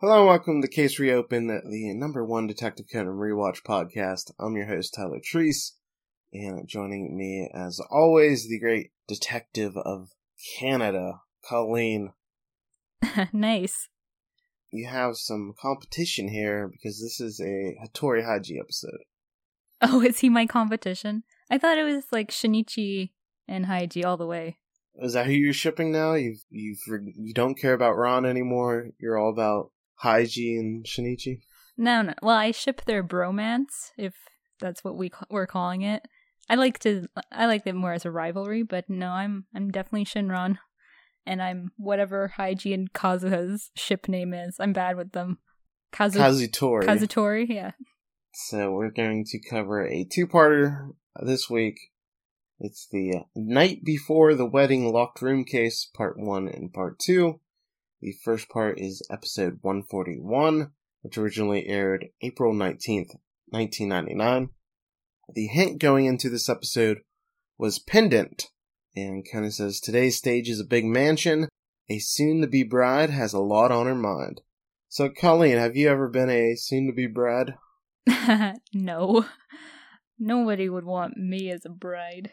Hello and welcome to Case Reopen, the number one Detective Conan rewatch podcast. I'm your host, Tyler Treese, and joining me, as always, the great detective of Canada, Colleen. nice. You have some competition here because this is a Hattori Heiji episode. Oh, is he my competition? I thought it was like Shinichi and Heiji all the way. Is that who you're shipping now? You've you've you don't care about Ran anymore. You're all about Heiji and Shinichi? No, no. Well, I ship their bromance, if that's what we we're calling it. I like to I like it more as a rivalry, but no, I'm I'm definitely Shinron, and I'm whatever Heiji and Kazuha's ship name is. I'm bad with them. Kazu- Kazutori. Kazutori, yeah. So we're going to cover a two-parter this week. It's the night before the wedding locked room case, part one and part two. The first part is episode 141, which originally aired April 19th, 1999. The hint going into this episode was pendant, and kind of says today's stage is a big mansion. A soon to be bride has a lot on her mind. So, Colleen, have you ever been a soon to be bride? no. Nobody would want me as a bride.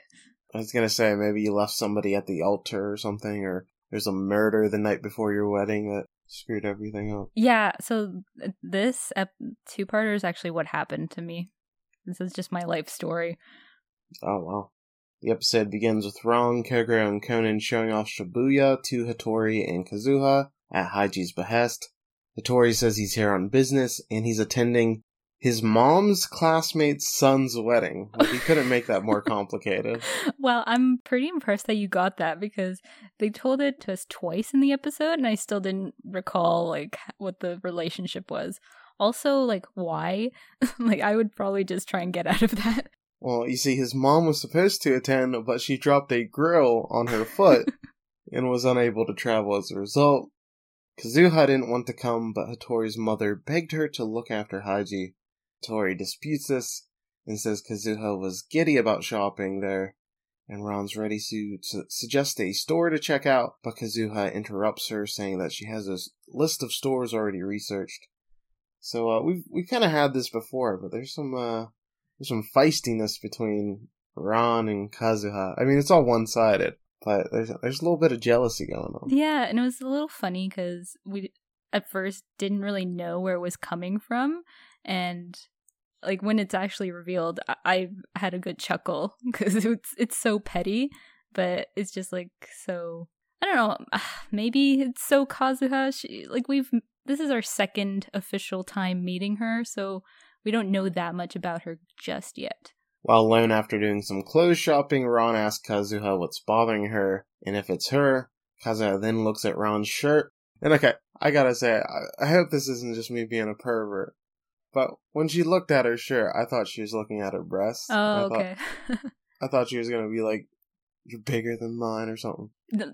I was gonna say maybe you left somebody at the altar or something, or there's a murder the night before your wedding that screwed everything up. Yeah, so uh, this ep- two-parter is actually what happened to me. This is just my life story. Oh wow. The episode begins with Ran, Kogoro, and Conan showing off Shibuya to Hattori and Kazuha at Heiji's behest. Hattori says he's here on business and he's attending his mom's classmate's son's wedding. Like he couldn't make that more complicated. well, I'm pretty impressed that you got that because they told it to us twice in the episode and I still didn't recall like what the relationship was. Also, like why? like I would probably just try and get out of that. Well, you see his mom was supposed to attend, but she dropped a grill on her foot and was unable to travel as a result. Kazuha didn't want to come, but Hattori's mother begged her to look after Heiji Tori disputes this and says Kazuha was giddy about shopping there, and Ran's ready to, to suggest a store to check out, but Kazuha interrupts her, saying that she has a list of stores already researched. So uh, we've we kind of had this before, but there's some uh, there's some feistiness between Ran and Kazuha. I mean, it's all one sided, but there's there's a little bit of jealousy going on. Yeah, and it was a little funny because we at first didn't really know where it was coming from, and like when it's actually revealed, I, I had a good chuckle because it's it's so petty, but it's just like so. I don't know. Ah, maybe it's so Kazuha. She, like we've this is our second official time meeting her, so we don't know that much about her just yet. While alone after doing some clothes shopping, Ran asks Kazuha what's bothering her, and if it's her, Kazuha then looks at Ran's shirt. And okay, I gotta say, I, I hope this isn't just me being a pervert, but when she looked at her shirt, I thought she was looking at her breasts. Oh, I okay. Thought, I thought she was gonna be like, "You're bigger than mine" or something.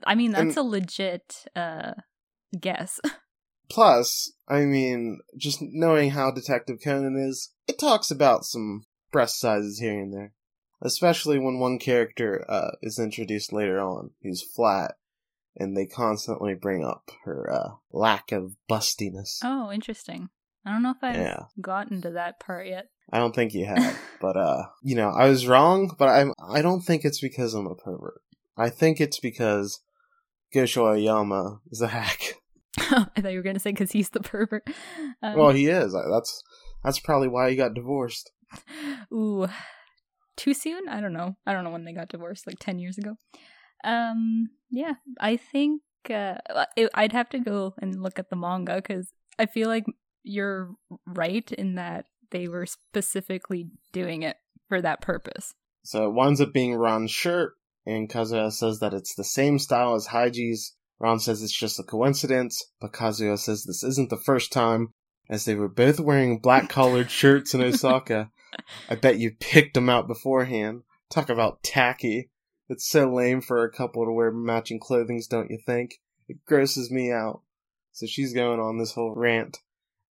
I mean, that's and, a legit uh, guess. plus, I mean, just knowing how Detective Conan is, it talks about some breast sizes here and there, especially when one character uh, is introduced later on, who's flat, and they constantly bring up her uh, lack of bustiness. Oh, interesting. I don't know if I've yeah. gotten to that part yet. I don't think you have, but uh, you know, I was wrong, but I'm I don't think it's because I'm a pervert. I think it's because Gosho Aoyama is a hack. I thought you were going to say because he's the pervert. Um, well, he is. That's that's probably why he got divorced. Ooh, too soon? I don't know. I don't know when they got divorced. Like ten years ago. Um, yeah, I think uh, I'd have to go and look at the manga because I feel like you're right in that they were specifically doing it for that purpose. So it winds up being Ran's shirt, and Kazuha says that it's the same style as Heiji's. Ran says it's just a coincidence, but Kazuha says this isn't the first time, as they were both wearing black collared shirts in Osaka. I bet you picked them out beforehand. Talk about tacky. It's so lame for a couple to wear matching clothing, don't you think? It grosses me out. So she's going on this whole rant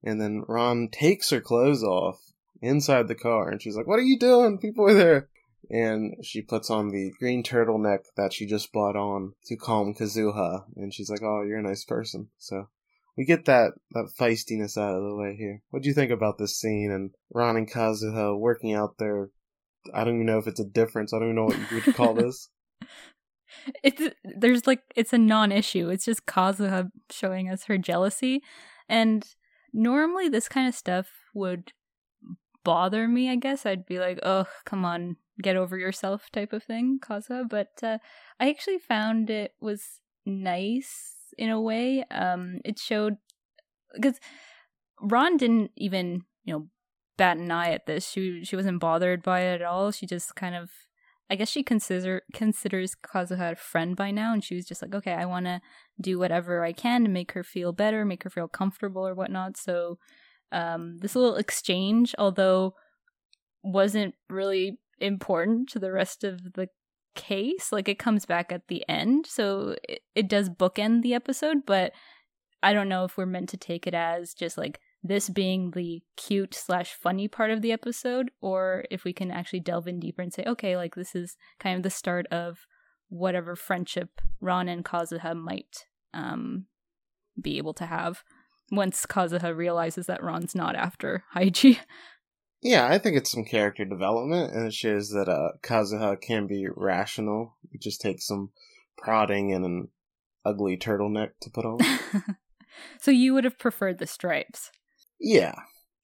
and then Ran takes her clothes off inside the car, and she's like, "What are you doing? People are there." And she puts on the green turtleneck that she just bought on to calm Kazuha, and she's like, "Oh, you're a nice person." So we get that, that feistiness out of the way here. What do you think about this scene and Ran and Kazuha working out their I don't even know if it's a difference. I don't even know what you would call this. it's there's like it's a non-issue. It's just Kazuha showing us her jealousy, and normally this kind of stuff would bother me. I guess I'd be like, "Oh, come on, get over yourself," type of thing, Kazuha. But uh, I actually found it was nice in a way. Um, it showed because Ran didn't even you know bat an eye at this. She she wasn't bothered by it at all. She just kind of I guess she consider considers Kazuha a friend by now, and she was just like, okay, I want to do whatever I can to make her feel better, make her feel comfortable or whatnot. So um, this little exchange, although wasn't really important to the rest of the case, like it comes back at the end, so it, it does bookend the episode, but I don't know if we're meant to take it as just like this being the cute slash funny part of the episode, or if we can actually delve in deeper and say, okay, like this is kind of the start of whatever friendship Ran and Kazuha might um, be able to have once Kazuha realizes that Ran's not after Heiji. Yeah, I think it's some character development, and it shows that uh, Kazuha can be rational. It just takes some prodding and an ugly turtleneck to put on. so you would have preferred the stripes? Yeah.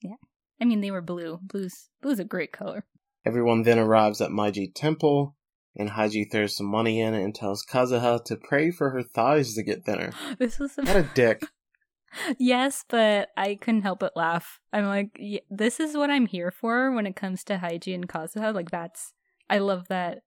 Yeah. I mean, they were blue. Blue's blue's a great color. Everyone then arrives at Meiji Temple, and Heiji throws some money in and tells Kazuha to pray for her thighs to get thinner. This was a... what a dick. yes, but I couldn't help but laugh. I'm like, this is what I'm here for when it comes to Heiji and Kazuha. Like, that's I love that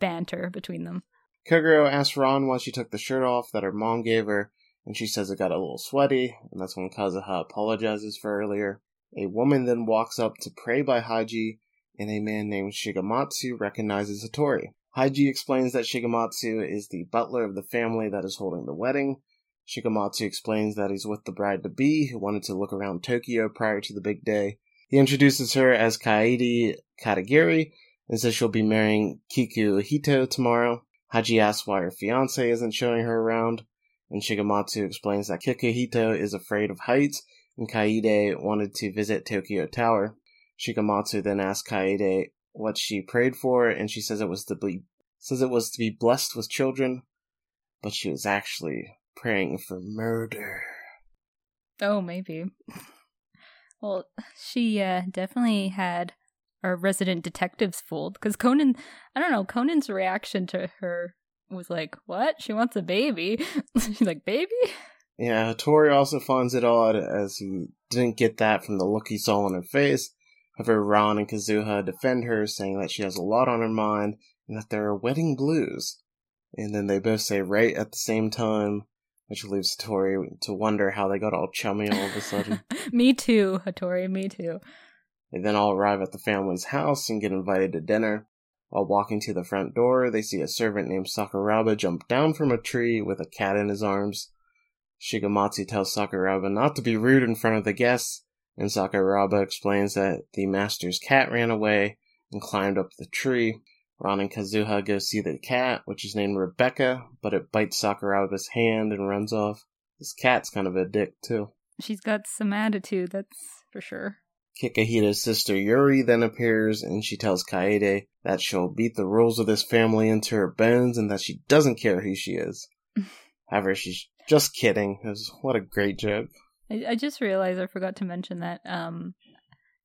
banter between them. Kogoro asks Ran why she took the shirt off that her mom gave her, and she says it got a little sweaty, and that's when Kazuha apologizes for earlier. A woman then walks up to pray by Heiji, and a man named Shigematsu recognizes Hattori. Heiji explains that Shigematsu is the butler of the family that is holding the wedding. Shigematsu explains that he's with the bride to be, who wanted to look around Tokyo prior to the big day. He introduces her as Kaede Katagiri and says she'll be marrying Kikuhito tomorrow. Heiji asks why her fiance isn't showing her around and Shigematsu explains that Kikuhito is afraid of heights, and Kaede wanted to visit Tokyo Tower. Shigematsu then asks Kaede what she prayed for, and she says it was to be says it was to be blessed with children, but she was actually praying for murder. Oh, maybe. well, she uh, definitely had our resident detectives fooled because Conan. I don't know Conan's reaction to her was like, "What? She wants a baby." She's like, "Baby?" Yeah, Tori also finds it odd as he didn't get that from the look he saw on her face. However, Ran and Kazuha defend her, saying that she has a lot on her mind and that there are wedding blues. And then they both say right at the same time, which leaves Tori to wonder how they got all chummy all of a sudden. me too, Hattori, me too. They then all arrive at the family's house and get invited to dinner. While walking to the front door, they see a servant named Sakuraba jump down from a tree with a cat in his arms. Shigematsu tells Sakuraba not to be rude in front of the guests, and Sakuraba explains that the master's cat ran away and climbed up the tree. Ran and Kazuha go see the cat, which is named Rebecca, but it bites Sakuraba's hand and runs off. This cat's kind of a dick, too. She's got some attitude, that's for sure. Kikuhito's sister Yuri then appears and she tells Kaede that she'll beat the rules of this family into her bones and that she doesn't care who she is. However, she's just kidding. Because what a great joke. I, I just realized I forgot to mention that. Um,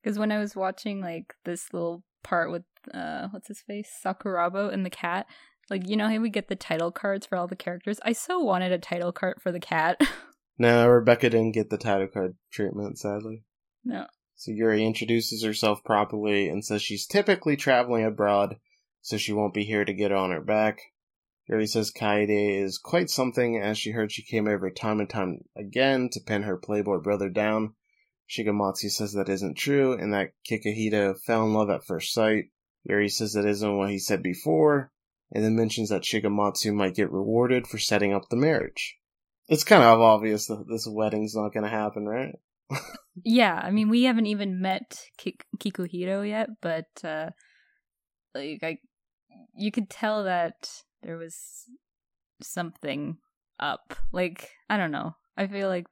because when I was watching like this little part with uh, what's his face, Sakuraba and the cat, like you know how we get the title cards for all the characters. I so wanted a title card for the cat. no, Rebecca didn't get the title card treatment, sadly. No. So Yuri introduces herself properly and says she's typically traveling abroad, so she won't be here to get on her back. Yuri says Kaede is quite something as she heard she came over time and time again to pin her playboy brother down. Shigematsu says that isn't true and that Kikuhito fell in love at first sight. Yuri says that isn't what he said before, and then mentions that Shigematsu might get rewarded for setting up the marriage. It's kind of obvious that this wedding's not going to happen, right? Yeah, I mean, we haven't even met Kik- Kikuhito yet, but uh, like I, you could tell that there was something up. Like I don't know. I feel like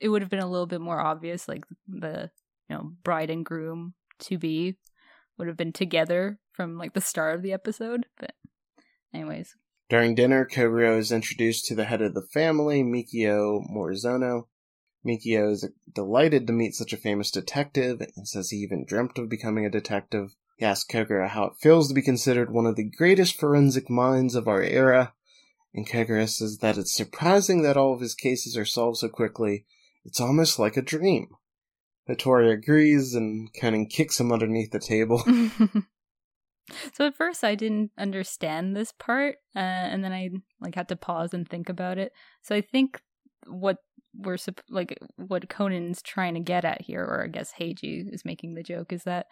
it would have been a little bit more obvious, like the you know bride and groom to be would have been together from like the start of the episode. But anyways, During dinner, Kogoro is introduced to the head of the family, Mikio Morizono. Mikio is delighted to meet such a famous detective and says he even dreamt of becoming a detective. He asks Kogoro how it feels to be considered one of the greatest forensic minds of our era, and Kogoro says that it's surprising that all of his cases are solved so quickly. It's almost like a dream. Hattori agrees, and Conan kicks him underneath the table. so at first I didn't understand this part, uh, and then I like had to pause and think about it. So I think what we're like what Conan's trying to get at here, or I guess Heiji is making the joke, is that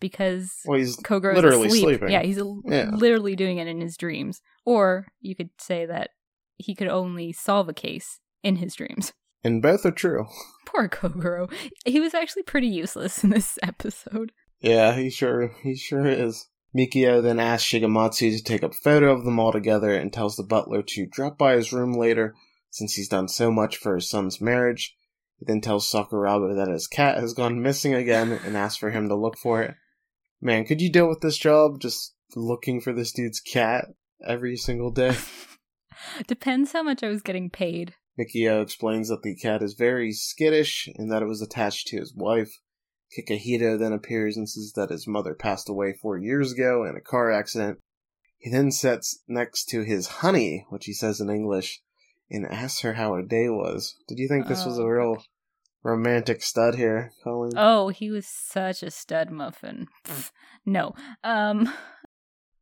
because well, he's Kogoro's literally asleep, sleeping. yeah, he's l- Yeah. literally doing it in his dreams, or you could say that he could only solve a case in his dreams. and both are true. Poor Kogoro. He was actually pretty useless in this episode. Yeah, he sure he sure is. Mikio then asks Shigematsu to take a photo of them all together and tells the butler to drop by his room later since he's done so much for his son's marriage. He then tells Sakuraba that his cat has gone missing again and asks for him to look for it. Man, could you deal with this job just looking for this dude's cat every single day? Depends how much I was getting paid. Mikio explains that the cat is very skittish and that it was attached to his wife. Kikuhito then appears and says that his mother passed away four years ago in a car accident. He then sits next to his honey, which he says in English, and asked her how her day was. Did you think this was a Oh, real romantic stud here, Colleen? Oh, he was such a stud muffin. Pfft, no. Um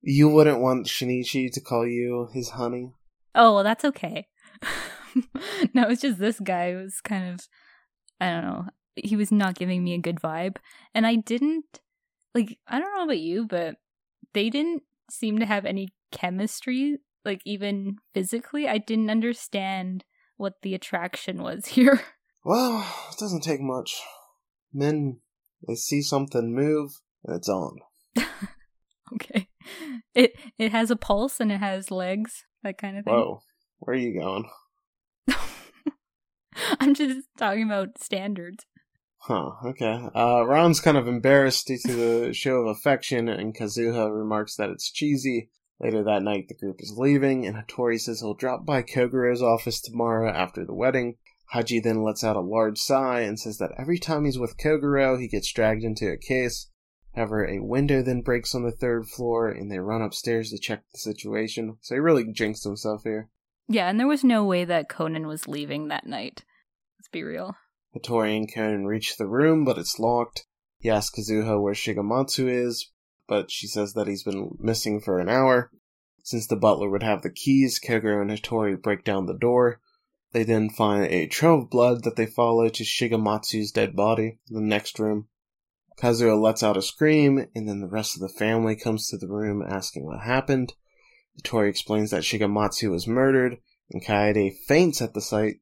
You wouldn't want Shinichi to call you his honey? oh well that's okay. no, it's just this guy was kind of I don't know. He was not giving me a good vibe. And I didn't like I don't know about you, but they didn't seem to have any chemistry, like even physically. I didn't understand what the attraction was here. Well, it doesn't take much. Men, they see something move, and it's on. okay. It it has a pulse and it has legs, that kind of thing. Whoa, where are you going? I'm just talking about standards. Huh, okay. Uh, Ran's kind of embarrassed due to the show of affection, and Kazuha remarks that it's cheesy. Later that night, the group is leaving, and Hattori says he'll drop by Kogoro's office tomorrow after the wedding. Heiji then lets out a large sigh and says that every time he's with Kogoro, he gets dragged into a case. However, a window then breaks on the third floor, and they run upstairs to check the situation. So he really jinxed himself here. Yeah, and there was no way that Conan was leaving that night. Let's be real. Hattori and Conan reach the room, but it's locked. He asks Kazuha where Shigematsu is, but she says that he's been missing for an hour. Since the butler would have the keys, Kogoro and Hattori break down the door. They then find a trail of blood that they follow to Shigematsu's dead body in the next room. Kazuha lets out a scream, and then the rest of the family comes to the room asking what happened. Hattori explains that Shigematsu was murdered, and Kaede faints at the sight.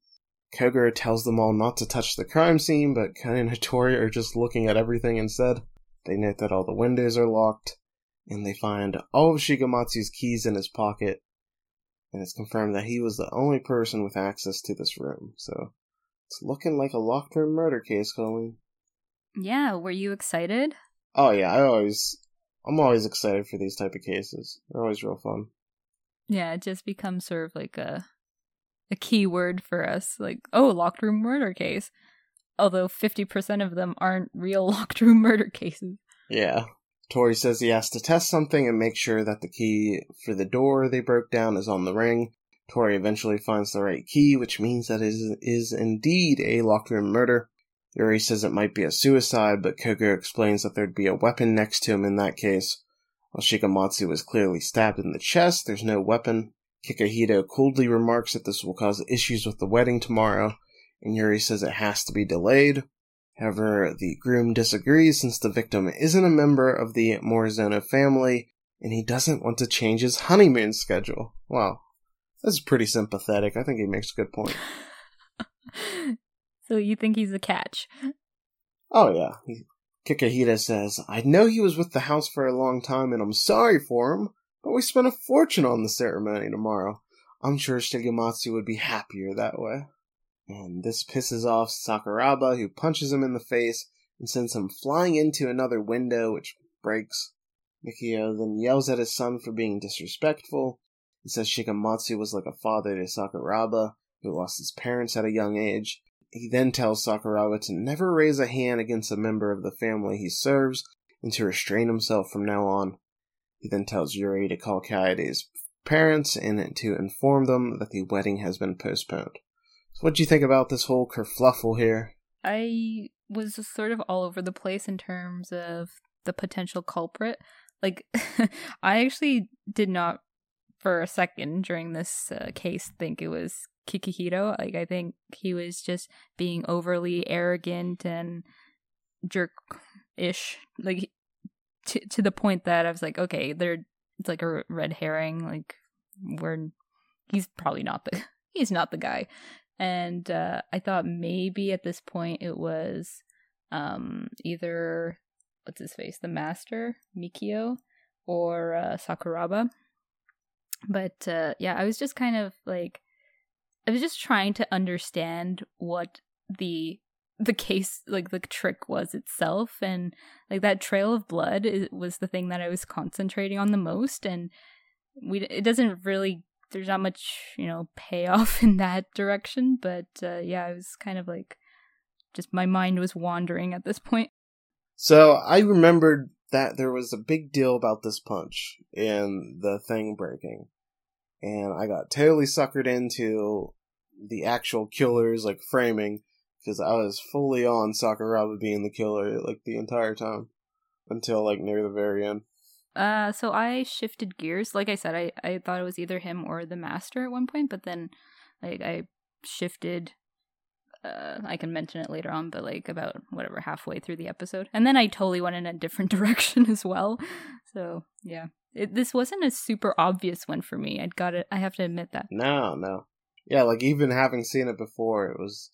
Kogoro tells them all not to touch the crime scene, but Conan and Hattori are just looking at everything instead. They note that all the windows are locked, and they find all of Shigematsu's keys in his pocket, and it's confirmed that he was the only person with access to this room. So it's looking like a locked room murder case, Colleen. Yeah, were you excited? Oh yeah, I always, I'm always excited for these type of cases. They're always real fun. Yeah, it just becomes sort of like a a key word for us. Like, oh, locked room murder case. Although 50% of them aren't real locked room murder cases. Yeah. Tori says he has to test something and make sure that the key for the door they broke down is on the ring. Tori eventually finds the right key, which means that it is, is indeed a locked room murder. Yuri says it might be a suicide, but Kogoro explains that there'd be a weapon next to him in that case. While Shigematsu was clearly stabbed in the chest, there's no weapon. Kikuhito coldly remarks that this will cause issues with the wedding tomorrow, and Yuri says it has to be delayed. However, the groom disagrees since the victim isn't a member of the Morizono family, and he doesn't want to change his honeymoon schedule. Wow. That's pretty sympathetic. I think he makes a good point. so you think he's a catch? Oh, yeah. He- Kikuhito says, I know he was with the house for a long time, and I'm sorry for him, but we spent a fortune on the ceremony tomorrow. I'm sure Shigematsu would be happier that way. And this pisses off Sakuraba, who punches him in the face and sends him flying into another window, which breaks. Mikio then yells at his son for being disrespectful. He says Shigematsu was like a father to Sakuraba, who lost his parents at a young age. He then tells Sakuraba to never raise a hand against a member of the family he serves and to restrain himself from now on. He then tells Yuri to call Kaede's parents and to inform them that the wedding has been postponed. So what do you think about this whole kerfluffle here? I was sort of all over the place in terms of the potential culprit. Like, I actually did not, for a second during this uh, case, think it was Kikihiro. Like, I think he was just being overly arrogant and jerk ish. Like, to to the point that I was like, okay, they're it's like a red herring. Like, we're he's probably not the he's not the guy. And uh, I thought maybe at this point it was um, either what's his face, the master Mikio, or uh, Sakuraba. But uh, yeah, I was just kind of like, I was just trying to understand what the the case like the trick was itself and like that trail of blood was the thing that i was concentrating on the most and we it doesn't really there's not much you know payoff in that direction but uh, yeah i was kind of like just my mind was wandering at this point. So i remembered that there was a big deal about this punch and the thing breaking and i got totally suckered into the actual killer's like framing because i was fully on sakuraba being the killer like the entire time until like near the very end uh, so I shifted gears. Like I said, I I thought it was either him or the master at one point, but then like I shifted. Uh, I can mention it later on, but like about whatever halfway through the episode, and then I totally went in a different direction as well. So yeah, it, this wasn't a super obvious one for me. I'd got it. I have to admit that. No, no, yeah, like even having seen it before, it was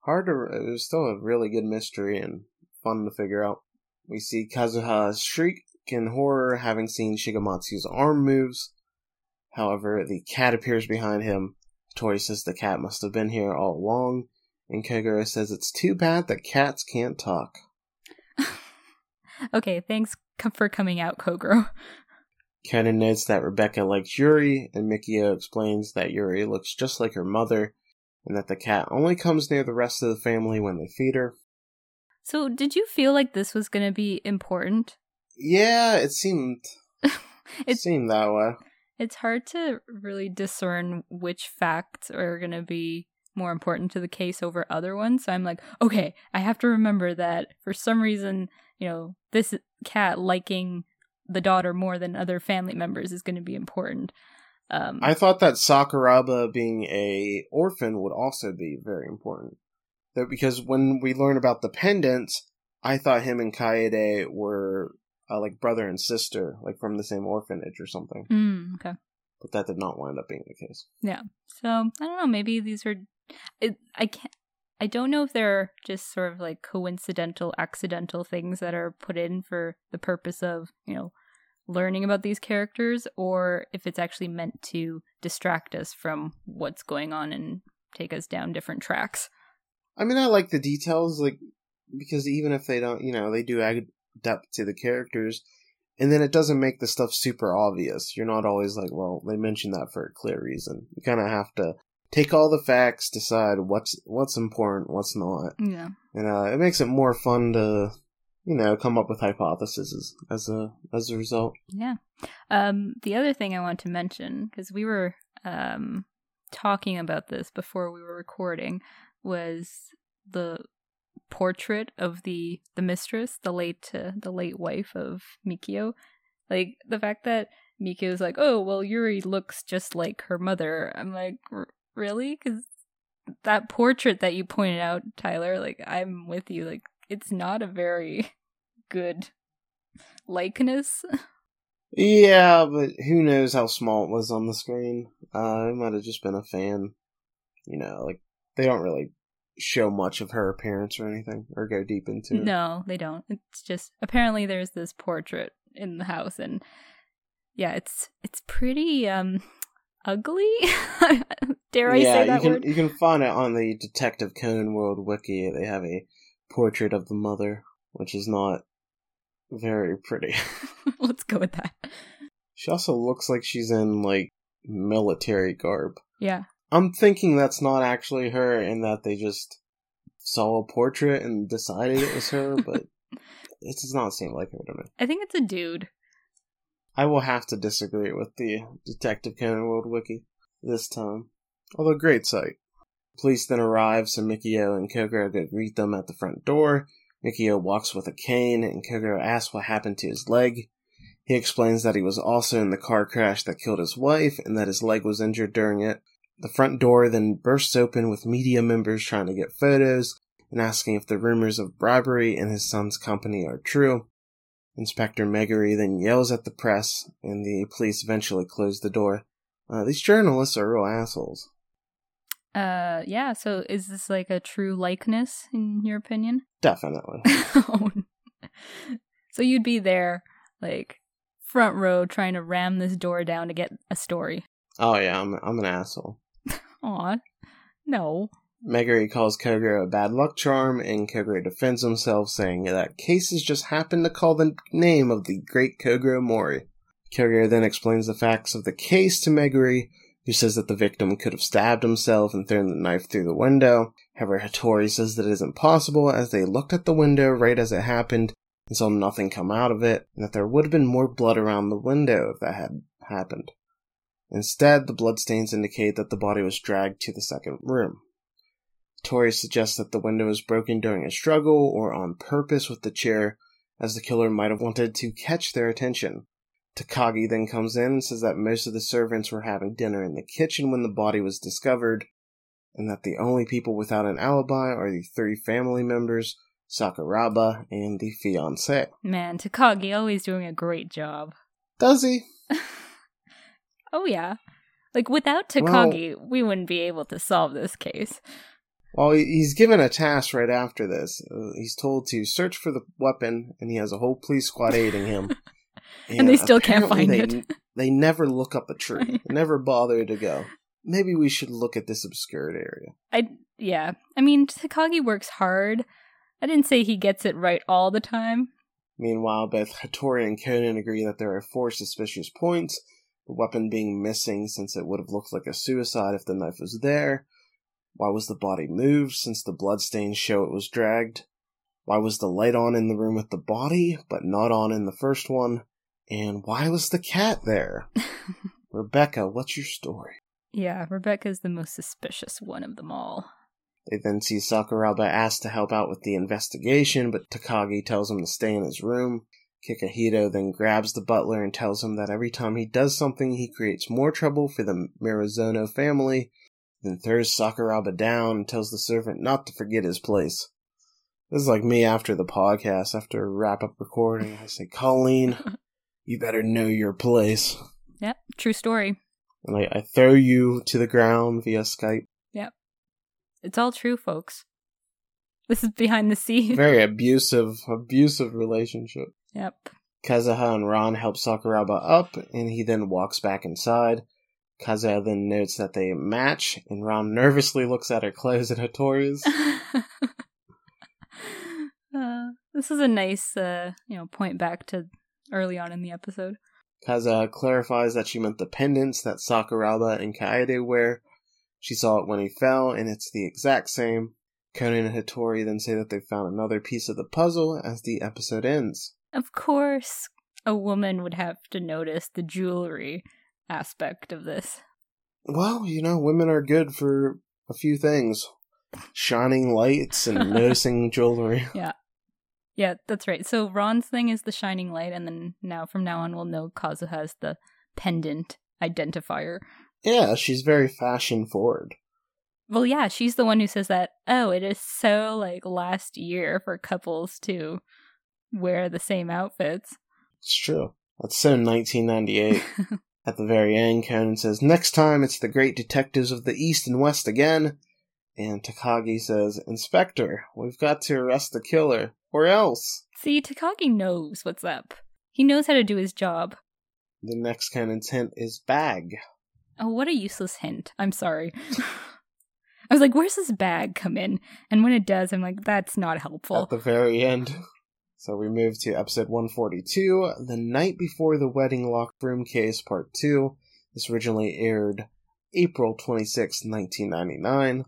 hard to. It was still a really good mystery and fun to figure out. We see Kazuha shriek in horror having seen Shigematsu's arm moves. However, the cat appears behind him. Tori says the cat must have been here all along, and Kogoro says it's too bad that cats can't talk. okay, thanks for coming out, Kogoro. Ken notes that Rebecca likes Yuri, and Mikio explains that Yuri looks just like her mother, and that the cat only comes near the rest of the family when they feed her. So, did you feel like this was going to be important? Yeah, it seemed it seemed that way. It's hard to really discern which facts are going to be more important to the case over other ones. So I'm like, okay, I have to remember that for some reason, you know, this cat liking the daughter more than other family members is going to be important. Um, I thought that Sakuraba being a orphan would also be very important. That because when we learn about the pendants, I thought him and Kaede were uh, like brother and sister, like from the same orphanage or something. Mm, okay. But that did not wind up being the case. Yeah. So I don't know. Maybe these are. It, I can't. I don't know if they're just sort of like coincidental, accidental things that are put in for the purpose of you know learning about these characters, or if it's actually meant to distract us from what's going on and take us down different tracks. I mean, I like the details, like because even if they don't, you know, they do depth to the characters. And then it doesn't make the stuff super obvious. You're not always like, well, they mentioned that for a clear reason. You kind of have to take all the facts, decide what's what's important, what's not. Yeah. And uh, it makes it more fun to, you know, come up with hypotheses as a as a result. Yeah. Um, the other thing I want to mention because we were um talking about this before we were recording was the portrait of the the mistress, the late uh, the late wife of Mikio. Like the fact that Mikio is like, "Oh, well Yuri looks just like her mother." I'm like, "Really?" Cuz that portrait that you pointed out, Tyler, like I'm with you. Like it's not a very good likeness. Yeah, but who knows how small it was on the screen? Uh, it might have just been a fan. You know, like they don't really show much of her appearance or anything or go deep into it. No, they don't. It's just apparently there's this portrait in the house and yeah, it's it's pretty um ugly. Dare I yeah, say that you can word? you can find it on the Detective Conan World wiki. They have a portrait of the mother, which is not very pretty. Let's go with that. She also looks like she's in like military garb. Yeah. I'm thinking that's not actually her, and that they just saw a portrait and decided it was her, but it does not seem like her to me. I think it's a dude. I will have to disagree with the Detective Conan World Wiki this time. Although, great site. Police then arrive, so Mikio and Kogoro go greet them at the front door. Mikio walks with a cane, and Kogoro asks what happened to his leg. He explains that he was also in the car crash that killed his wife, and that his leg was injured during it. The front door then bursts open with media members trying to get photos and asking if the rumors of bribery in his son's company are true. Inspector Megure then yells at the press, and the police eventually close the door. Uh, these journalists are real assholes. Uh, yeah. So is this like a true likeness in your opinion? Definitely. Oh, so you'd be there, like front row, trying to ram this door down to get a story. Oh yeah, I'm I'm an asshole. Aw, no. Megure calls Kogoro a bad luck charm, and Kogoro defends himself, saying that cases just happened to call the name of the great Kogoro Mori. Kogoro then explains the facts of the case to Megure, who says that the victim could have stabbed himself and thrown the knife through the window. However, Hattori says that it isn't possible, as they looked at the window right as it happened and saw nothing come out of it, and that there would have been more blood around the window if that had happened. Instead, the bloodstains indicate that the body was dragged to the second room. Tori suggests that the window was broken during a struggle or on purpose with the chair, as the killer might have wanted to catch their attention. Takagi then comes in and says that most of the servants were having dinner in the kitchen when the body was discovered, and that the only people without an alibi are the three family members, Sakuraba, and the fiance. Man, Takagi always doing a great job. Does he? Oh yeah. Like without Takagi, we wouldn't be able to solve this case. Well, he's given a task right after this. Uh, he's told to search for the weapon, and he has a whole police squad aiding him. And they still can't find they, it. They never look up a tree. They never bother to go. Maybe we should look at this obscured area. I yeah. I mean, Takagi works hard. I didn't say he gets it right all the time. Meanwhile, both Hattori and Conan agree that there are four suspicious points. The weapon being missing since it would have looked like a suicide if the knife was there. Why was the body moved since the bloodstains show it was dragged? Why was the light on in the room with the body, but not on in the first one? And why was the cat there? Rebecca, what's your story? Yeah, Rebecca's the most suspicious one of them all. They then see Sakuraba asked to help out with the investigation, but Takagi tells him to stay in his room. Kikuhito then grabs the butler and tells him that every time he does something, he creates more trouble for the Morizono family, then throws Sakuraba down and tells the servant not to forget his place. This is like me after the podcast, after a wrap up recording. I say, Colleen, you better know your place. Yep, true story. And I, I throw you to the ground via Skype. Yep. It's all true, folks. This is behind the scenes. Very abusive, abusive relationship. Yep. Kazuha and Ran help Sakuraba up, and he then walks back inside. Kazuha then notes that they match, and Ran nervously looks at her clothes at Hattori's. uh, this is a nice, uh, you know, point back to early on in the episode. Kazuha clarifies that she meant the pendants that Sakuraba and Kaede wear. She saw it when he fell, and it's the exact same. Conan and Hattori then say that they found another piece of the puzzle as the episode ends. Of course, a woman would have to notice the jewelry aspect of this. Well, you know, women are good for a few things shining lights and noticing jewelry. Yeah, Yeah, that's right. So Ran's thing is the shining light, and then now from now on, we'll know Kazu has the pendant identifier. Yeah, she's very fashion forward. Well, yeah, she's the one who says that. Oh, it is so like last year for couples to wear the same outfits. It's true. That's so 1998. At the very end, Conan says, Next time it's the great detectives of the East and West again. And Takagi says, Inspector, we've got to arrest the killer, or else. See, Takagi knows what's up. He knows how to do his job. The next Conan's hint is bag. Oh, what a useless hint. I'm sorry. I was like, where's this bag come in? And when it does, I'm like, that's not helpful. At the very end. So we move to episode 142, The Night Before the Wedding Locked Room Case, Part 2. This originally aired April 26, 1999.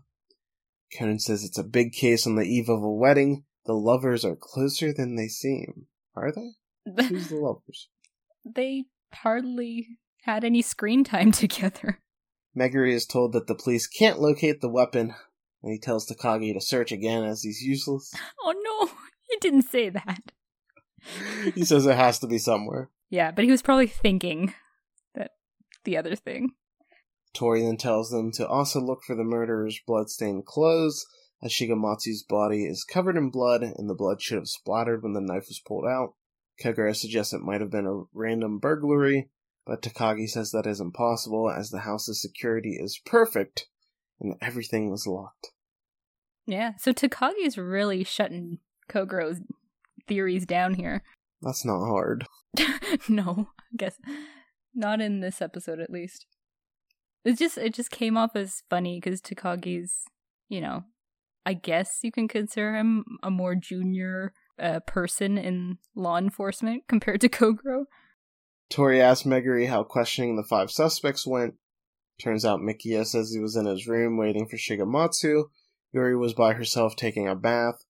Conan says it's a big case on the eve of a wedding. The lovers are closer than they seem. Are they? Who's the lovers? they hardly had any screen time together. Megure is told that the police can't locate the weapon, and he tells Takagi to search again as he's useless. Oh no, he didn't say that. he says it has to be somewhere. Yeah, but he was probably thinking that the other thing. Tori then tells them to also look for the murderer's bloodstained clothes, as Shigematsu's body is covered in blood and the blood should have splattered when the knife was pulled out. Kogoro suggests it might have been a random burglary, but Takagi says that is impossible as the house's security is perfect and everything was locked. Yeah, so Takagi's really shutting Kogoro's theories down here. That's not hard. no, I guess not in this episode at least. It just it just came off as funny because Takagi's, you know, I guess you can consider him a more junior uh, person in law enforcement compared to Kogoro. Tori asks Megure how questioning the five suspects went. Turns out Mikio says he was in his room waiting for Shigematsu. Yuri was by herself taking a bath.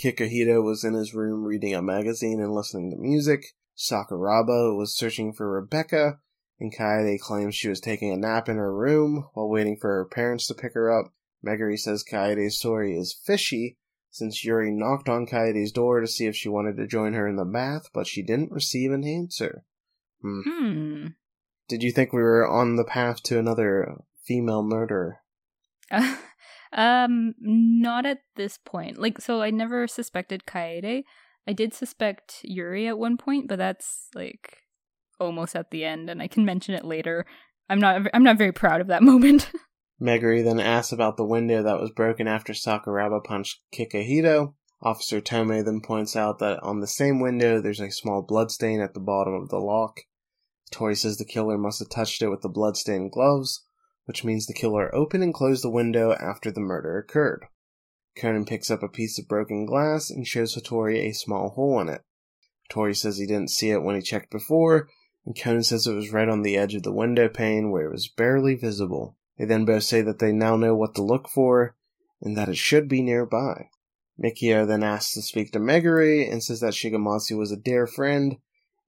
Kikuhito was in his room reading a magazine and listening to music. Sakuraba was searching for Rebecca, and Kaede claims she was taking a nap in her room while waiting for her parents to pick her up. Megure says Kaede's story is fishy, since Yuri knocked on Kaede's door to see if she wanted to join her in the bath, but she didn't receive an answer. Hmm. hmm. Did you think we were on the path to another female murder? Um, not at this point. Like, so I never suspected Kaede. I did suspect Yuri at one point, but that's like almost at the end, and I can mention it later. I'm not. I'm not very proud of that moment. Megure then asks about the window that was broken after Sakuraba punched Kikuhito. Officer Tome then points out that on the same window there's a small bloodstain at the bottom of the lock. Tori says the killer must have touched it with the bloodstained gloves, which means the killer opened and closed the window after the murder occurred. Conan picks up a piece of broken glass and shows Hattori a small hole in it. Hattori says he didn't see it when he checked before, and Conan says it was right on the edge of the window pane where it was barely visible. They then both say that they now know what to look for, and that it should be nearby. Mikio then asks to speak to Megure and says that Shigematsu was a dear friend,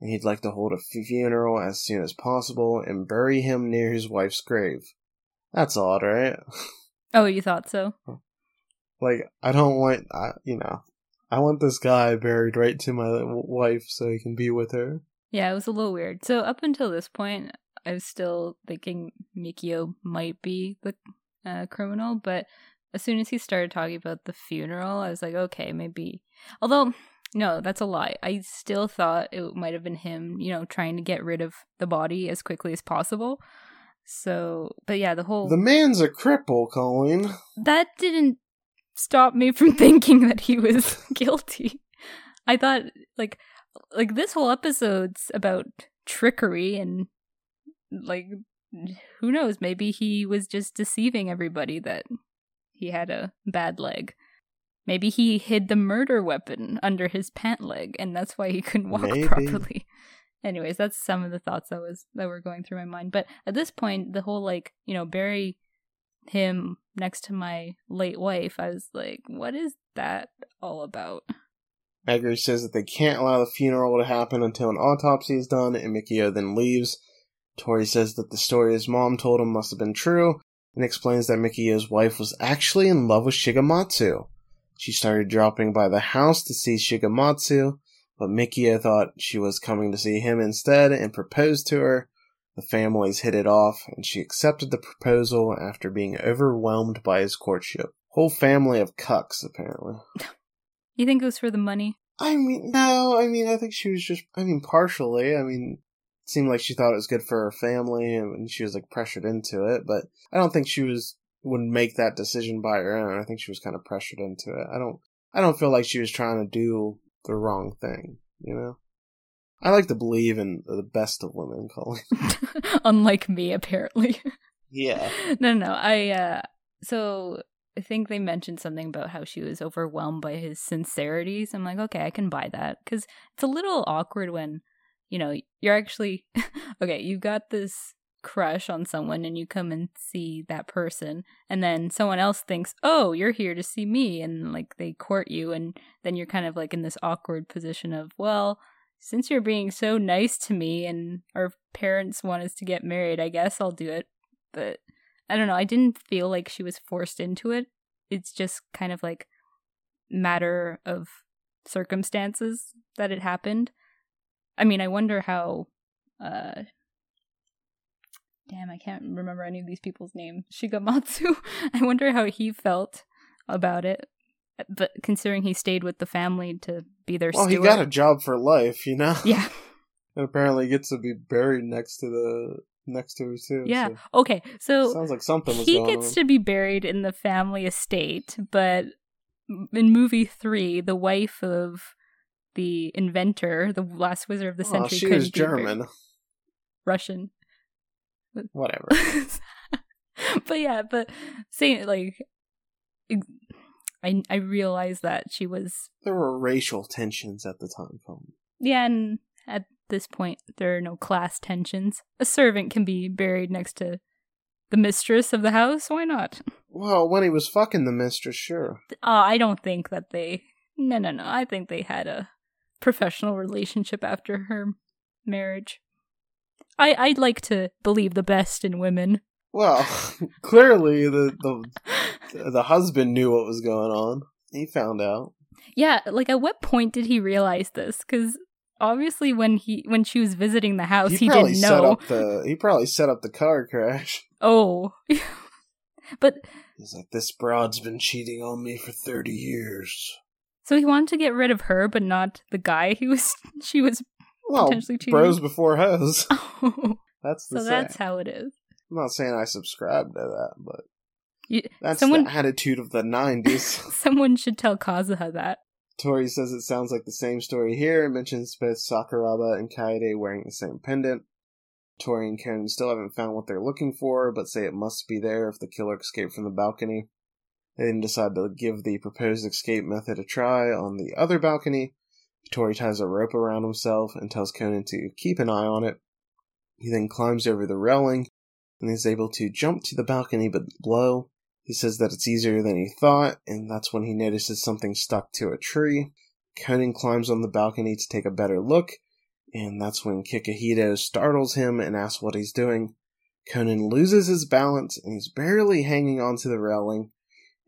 and he'd like to hold a funeral as soon as possible and bury him near his wife's grave. That's odd, right? Oh, you thought so? Like, I don't want, I, you know, I want this guy buried right to my wife so he can be with her. Yeah, it was a little weird. So up until this point, I was still thinking Mikio might be the uh, criminal, but as soon as he started talking about the funeral, I was like, okay, maybe. Although, no, that's a lie. I still thought it might have been him, you know, trying to get rid of the body as quickly as possible. So, but yeah, the whole. The man's a cripple, Colleen. That didn't stop me from thinking that he was guilty. I thought, like, like this whole episode's about trickery and like who knows maybe he was just deceiving everybody that he had a bad leg maybe he hid the murder weapon under his pant leg and that's why he couldn't walk maybe. properly anyways that's some of the thoughts that was that were going through my mind but at this point the whole like you know bury him next to my late wife i was like what is that all about Megure says that they can't allow the funeral to happen until an autopsy is done, and Mikio then leaves. Tori says that the story his mom told him must have been true, and explains that Mikio's wife was actually in love with Shigematsu. She started dropping by the house to see Shigematsu, but Mikio thought she was coming to see him instead and proposed to her. The families hit it off, and she accepted the proposal after being overwhelmed by his courtship. Whole family of cucks, apparently. You think it was for the money? I mean, no. I mean, I think she was just. I mean, partially. I mean, it seemed like she thought it was good for her family, and she was like pressured into it. But I don't think she was would make that decision by her own. I think she was kind of pressured into it. I don't. I don't feel like she was trying to do the wrong thing. You know. I like to believe in the best of women, Colleen. Unlike me, apparently. Yeah. no, no, no. I uh so I think they mentioned something about how she was overwhelmed by his sincerity. So I'm like, okay, I can buy that because it's a little awkward when you know you're actually okay. you've got this crush on someone and you come and see that person and then someone else thinks oh you're here to see me and like they court you and then you're kind of like in this awkward position of well since you're being so nice to me and our parents want us to get married i guess i'll do it but i don't know i didn't feel like she was forced into it. It's just kind of like matter of circumstances that it happened. I mean i wonder how uh damn, I can't remember any of these people's names. Shigematsu. I wonder how he felt about it. But considering he stayed with the family to be their Well, steward. he got a job for life, you know. Yeah. And apparently gets to be buried next to the next to her too. Yeah. so Okay. So sounds like something he gets on. to be buried in the family estate, but in movie three, the wife of the inventor, the last wizard of the Oh, century, she was buried. German. Russian. Whatever. but yeah, but saying like, I I realized that she was There were racial tensions at the time. Yeah, and at this point there are no class tensions. A servant can be buried next to the mistress of the house. Why not? Well, when he was fucking the mistress, sure. Uh, I don't think that they. No, no, no. I think they had a professional relationship after her marriage. I I'd like to believe the best in women. Well, clearly the the the husband knew what was going on. He found out. Yeah, like at what point did he realize this? Because obviously, when he when she was visiting the house, he, he, didn't set know. up the he probably set up the car crash. Oh, but He's like, this broad's been cheating on me for thirty years. so he wanted to get rid of her, but not the guy he was. She was. Well, Potentially cheating. bros before hoes. Oh, That's the so saying. that's how it is. I'm not saying I subscribe to that, but You, that's someone the attitude of the '90s. someone should tell Kazuha that. Tori says it sounds like the same story here. It mentions both Sakuraba and Kaede wearing the same pendant. Tori and Ken still haven't found what they're looking for, but say it must be there if the killer escaped from the balcony. They then decide to give the proposed escape method a try on the other balcony. Tori ties a rope around himself and tells Conan to keep an eye on it. He then climbs over the railing and is able to jump to the balcony but below. He says that it's easier than he thought, and that's when he notices something stuck to a tree. Conan climbs on the balcony to take a better look, and that's when Kikuhito startles him and asks what he's doing. Conan loses his balance, and he's barely hanging onto the railing.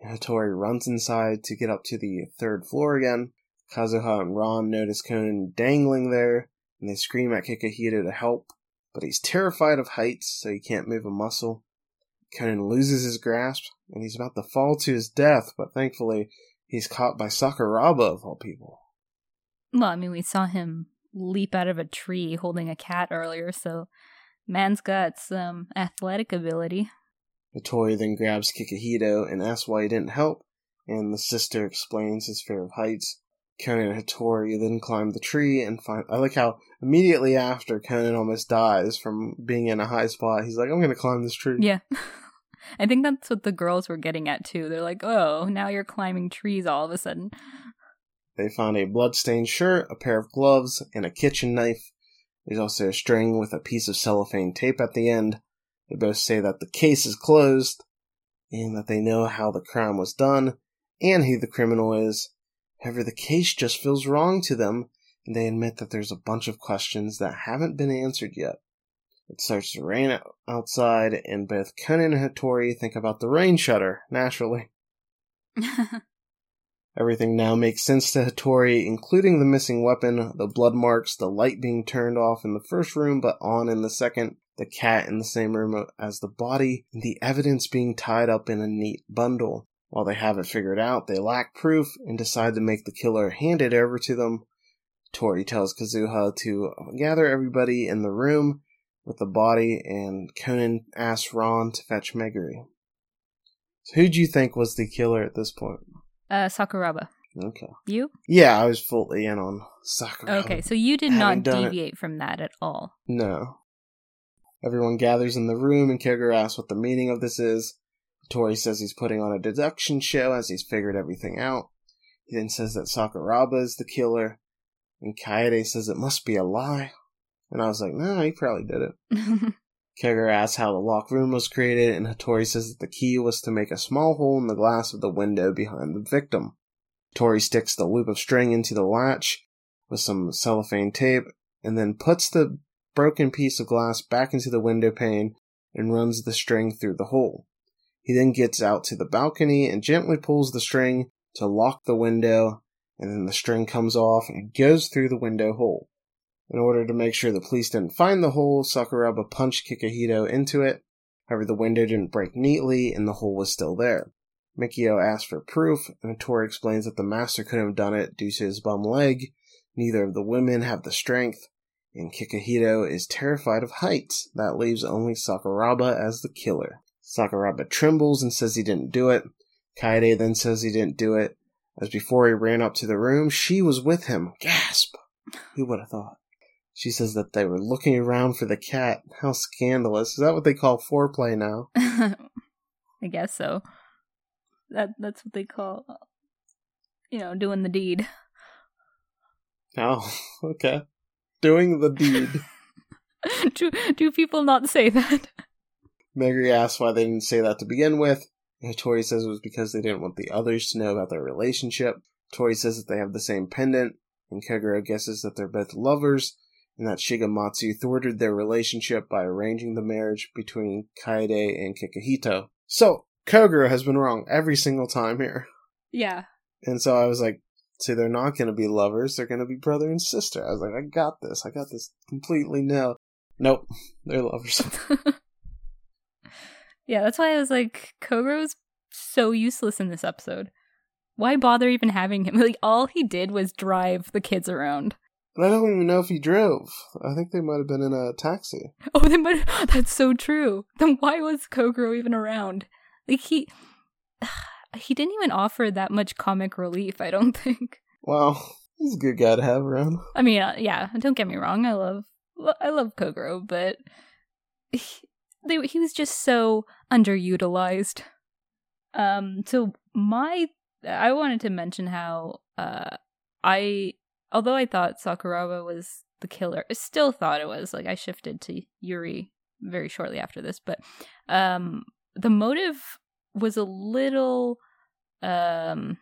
Hattori runs inside to get up to the third floor again. Kazuha and Ran notice Conan dangling there, and they scream at Kikuhito to help, but he's terrified of heights, so he can't move a muscle. Conan loses his grasp, and he's about to fall to his death, but thankfully, he's caught by Sakuraba of all people. Well, I mean, we saw him leap out of a tree holding a cat earlier, so man's got some athletic ability. Hattori then grabs Kikuhito and asks why he didn't help, and the sister explains his fear of heights. Conan and Hattori then climb the tree and find. I like how immediately after Conan almost dies from being in a high spot, he's like, I'm gonna climb this tree. Yeah. I think that's what the girls were getting at too. They're like, oh, now you're climbing trees all of a sudden. They find a bloodstained shirt, a pair of gloves, and a kitchen knife. There's also a string with a piece of cellophane tape at the end. They both say that the case is closed, and that they know how the crime was done, and who the criminal is. However, the case just feels wrong to them, and they admit that there's a bunch of questions that haven't been answered yet. It starts to rain outside, and both Conan and Hattori think about the rain shutter, naturally. Everything now makes sense to Hattori, including the missing weapon, the blood marks, the light being turned off in the first room but on in the second, the cat in the same room as the body, and the evidence being tied up in a neat bundle. While they have it figured out, they lack proof and decide to make the killer hand it over to them. Tori tells Kazuha to gather everybody in the room with the body, and Conan asks Ran to fetch Megure. So who do you think was the killer at this point? uh, Sakuraba. Okay. You? Yeah, I was fully in on Sakuraba. Okay, so you did not done it- deviate from that at all. No. Everyone gathers in the room, and Kogoro asks what the meaning of this is. Tori says he's putting on a deduction show as he's figured everything out. He then says that Sakuraba is the killer, and Kaede says it must be a lie. And I was like, nah, he probably did it. Kogoro asks how the locked room was created, and Hattori says that the key was to make a small hole in the glass of the window behind the victim. Tori sticks the loop of string into the latch with some cellophane tape, and then puts the broken piece of glass back into the window pane and runs the string through the hole. He then gets out to the balcony and gently pulls the string to lock the window, and then the string comes off and goes through the window hole. In order to make sure the police didn't find the hole, Sakuraba punched Kikuhito into it. However, the window didn't break neatly and the hole was still there. Mikio asks for proof, and Tori explains that the master couldn't have done it due to his bum leg. Neither of the women have the strength, and Kikuhito is terrified of heights. That leaves only Sakuraba as the killer. Sakuraba trembles and says he didn't do it. Kaede then says he didn't do it. As before he ran up to the room, she was with him. Gasp! Who would have thought? She says that they were looking around for the cat. How scandalous. Is that what they call foreplay now? I guess so. That that's what they call you know, doing the deed. Oh, okay. Doing the deed. do do people not say that? Megure asks why they didn't say that to begin with. Tori says it was because they didn't want the others to know about their relationship. Tori says that they have the same pendant, and Kogoro guesses that they're both lovers, and that Shigematsu thwarted their relationship by arranging the marriage between Kaede and Kikuhito. So, Kogoro has been wrong every single time here. Yeah. And so I was like, see, they're not going to be lovers, they're going to be brother and sister. I was like, I got this, I got this completely now. Nope, they're lovers. yeah, that's why I was like, Kogoro's so useless in this episode. Why bother even having him? Like, all he did was drive the kids around. But I don't even know if he drove. I think they might have been in a taxi. Oh, they might. That's so true. Then why was Kogoro even around? Like he, he didn't even offer that much comic relief. I don't think. Well, he's a good guy to have around. I mean, uh, yeah. Don't get me wrong. I love, I love Kogoro, but he, they, he was just so underutilized. Um. So my, I wanted to mention how, uh, I although I thought Sakuraba was the killer, I still thought it was. Like I shifted to Yuri very shortly after this, but um the motive was a little um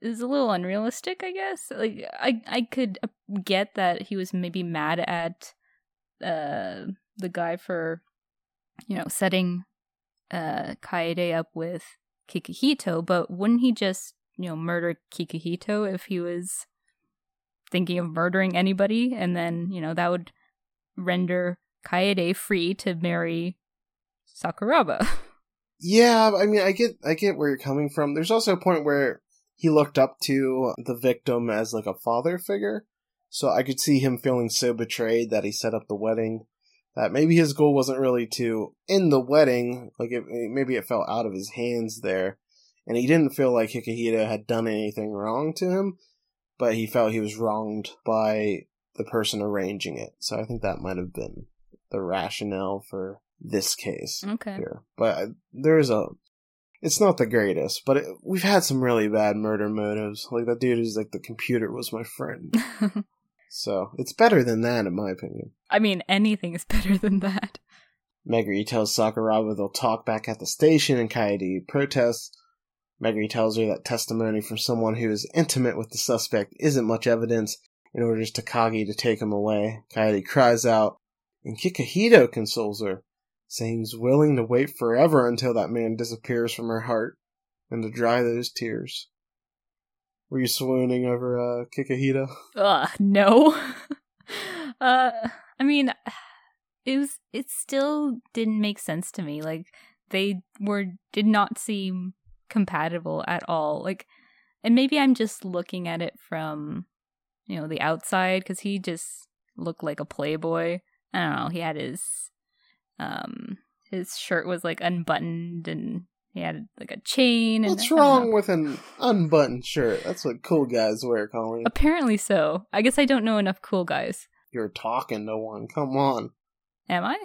is a little unrealistic, I guess. Like I I could get that he was maybe mad at uh the guy for you know setting uh Kaede up with Kikuhito, but wouldn't he just you know, murder Kikuhito if he was thinking of murdering anybody, and then, you know, that would render Kaede free to marry Sakuraba. Yeah, I mean, I get, I get where you're coming from. There's also a point where he looked up to the victim as like a father figure, so I could see him feeling so betrayed that he set up the wedding. That maybe his goal wasn't really to end the wedding, like it, maybe it fell out of his hands there, and he didn't feel like Kikuhito had done anything wrong to him, but he felt he was wronged by the person arranging it. So I think that might have been the rationale for this case okay. here. But there is a, it's not the greatest, but it, we've had some really bad murder motives. Like that dude is like the computer was my friend. so it's better than that, in my opinion. I mean, anything is better than that. Megure tells Sakuraba they'll talk back at the station, and Kaede protests. Megure tells her that testimony from someone who is intimate with the suspect isn't much evidence and orders Takagi to take him away. Kaede cries out, and Kikuhito consoles her, saying he's willing to wait forever until that man disappears from her heart and to dry those tears. Were you swooning over uh, Kikuhito? Ugh, no. uh, I mean, it was. It still didn't make sense to me. Like they were did not seem compatible at all. Like, and maybe I'm just looking at it from, you know, the outside because he just looked like a playboy. I don't know. He had his, um, his shirt was like unbuttoned and he had like a chain. What's wrong with an unbuttoned shirt? That's what cool guys wear, Colleen. Apparently so. I guess I don't know enough cool guys. You're talking to one. Come on. Am I?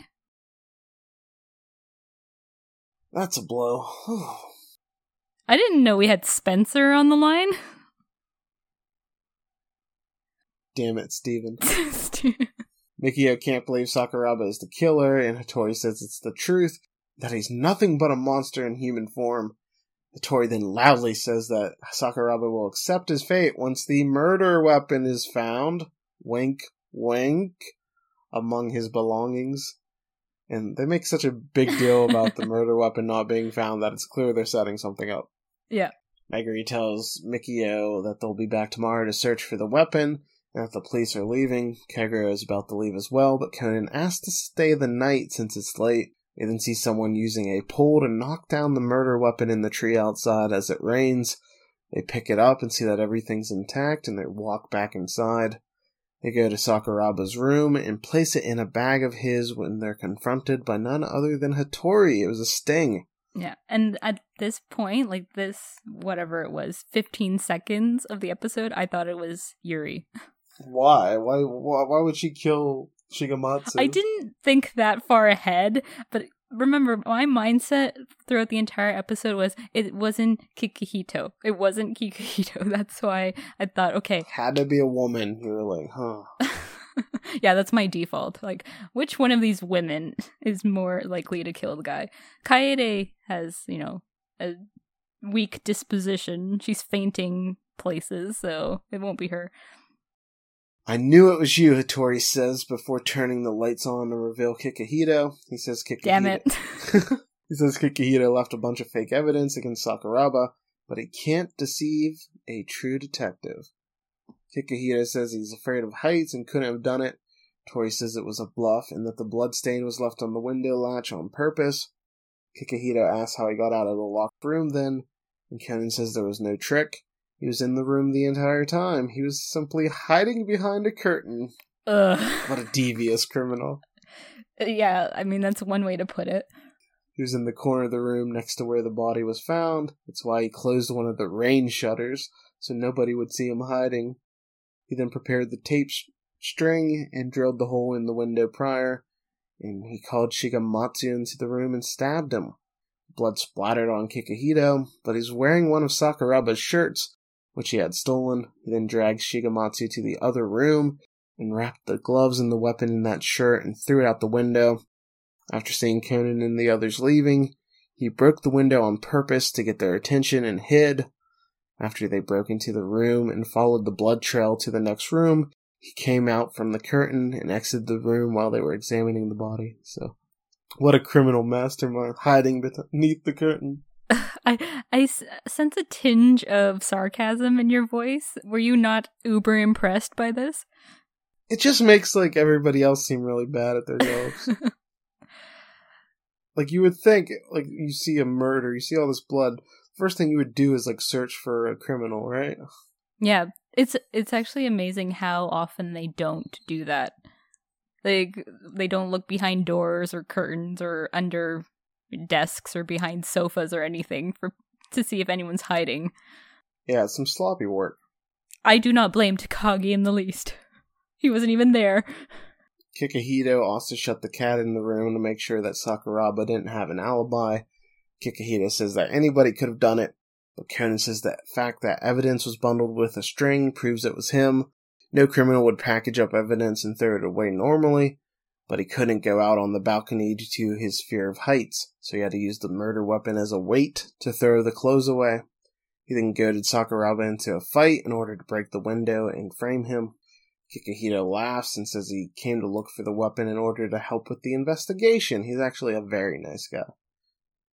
That's a blow. I didn't know we had Spencer on the line. Damn it, Steven. Mikio can't believe Sakuraba is the killer, and Hattori says it's the truth, that he's nothing but a monster in human form. Hattori then loudly says that Sakuraba will accept his fate once the murder weapon is found. Wink, wink. Among his belongings. And they make such a big deal about the murder weapon not being found that it's clear they're setting something up. Yeah. Megure tells Mikio that they'll be back tomorrow to search for the weapon, and that the police are leaving. Kogoro is about to leave as well, but Conan asks to stay the night since it's late. They then see someone using a pole to knock down the murder weapon in the tree outside as it rains. They pick it up and see that everything's intact, and they walk back inside. They go to Sakuraba's room and place it in a bag of his when they're confronted by none other than Hattori. It was a sting. Yeah, and at this point, like this, whatever it was, 15 seconds of the episode, I thought it was Yuri. Why? Why? Why, why would she kill Shigematsu? I didn't think that far ahead, but remember, my mindset throughout the entire episode was it wasn't Kikuhito. It wasn't Kikuhito. That's why I thought, okay. Had to be a woman. You were like, huh. yeah, that's my default. Like, which one of these women is more likely to kill the guy? Kaede has, you know, a weak disposition. She's fainting places, so it won't be her. I knew it was you, Hattori says before turning the lights on to reveal Kikuhito. He says Kikuhito. Damn it. he says Kikuhito left a bunch of fake evidence against Sakuraba, but he can't deceive a true detective. Kikuhito says he's afraid of heights and couldn't have done it. Tori says it was a bluff and that the blood stain was left on the window latch on purpose. Kikuhito asks how he got out of the locked room then, and Conan says there was no trick. He was in the room the entire time. He was simply hiding behind a curtain. Ugh. What a devious criminal. Uh, yeah, I mean, that's one way to put it. He was in the corner of the room next to where the body was found. That's why he closed one of the rain shutters so nobody would see him hiding. He then prepared the tape string and drilled the hole in the window prior, and he called Shigematsu into the room and stabbed him. Blood splattered on Kikuhito, but he's wearing one of Sakuraba's shirts, which he had stolen. He then dragged Shigematsu to the other room and wrapped the gloves and the weapon in that shirt and threw it out the window. After seeing Conan and the others leaving, he broke the window on purpose to get their attention and hid. After they broke into the room and followed the blood trail to the next room, he came out from the curtain and exited the room while they were examining the body. So, what a criminal mastermind hiding beneath the curtain. I I sense a tinge of sarcasm in your voice. Were you not uber impressed by this? It just makes like everybody else seem really bad at their jobs. like you would think, like you see a murder, you see all this blood. First thing you would do is like search for a criminal, right? Yeah, it's it's actually amazing how often they don't do that. Like they don't look behind doors or curtains or under desks or behind sofas or anything for to see if anyone's hiding. Yeah, it's some sloppy work. I do not blame Takagi in the least. He wasn't even there. Kikuhito also shut the cat in the room to make sure that Sakuraba didn't have an alibi. Kikuhito says that anybody could have done it, but Conan says that fact that evidence was bundled with a string proves it was him. No criminal would package up evidence and throw it away normally, but he couldn't go out on the balcony due to his fear of heights, so he had to use the murder weapon as a weight to throw the clothes away. He then goaded Sakuraba into a fight in order to break the window and frame him. Kikuhito laughs and says he came to look for the weapon in order to help with the investigation. He's actually a very nice guy.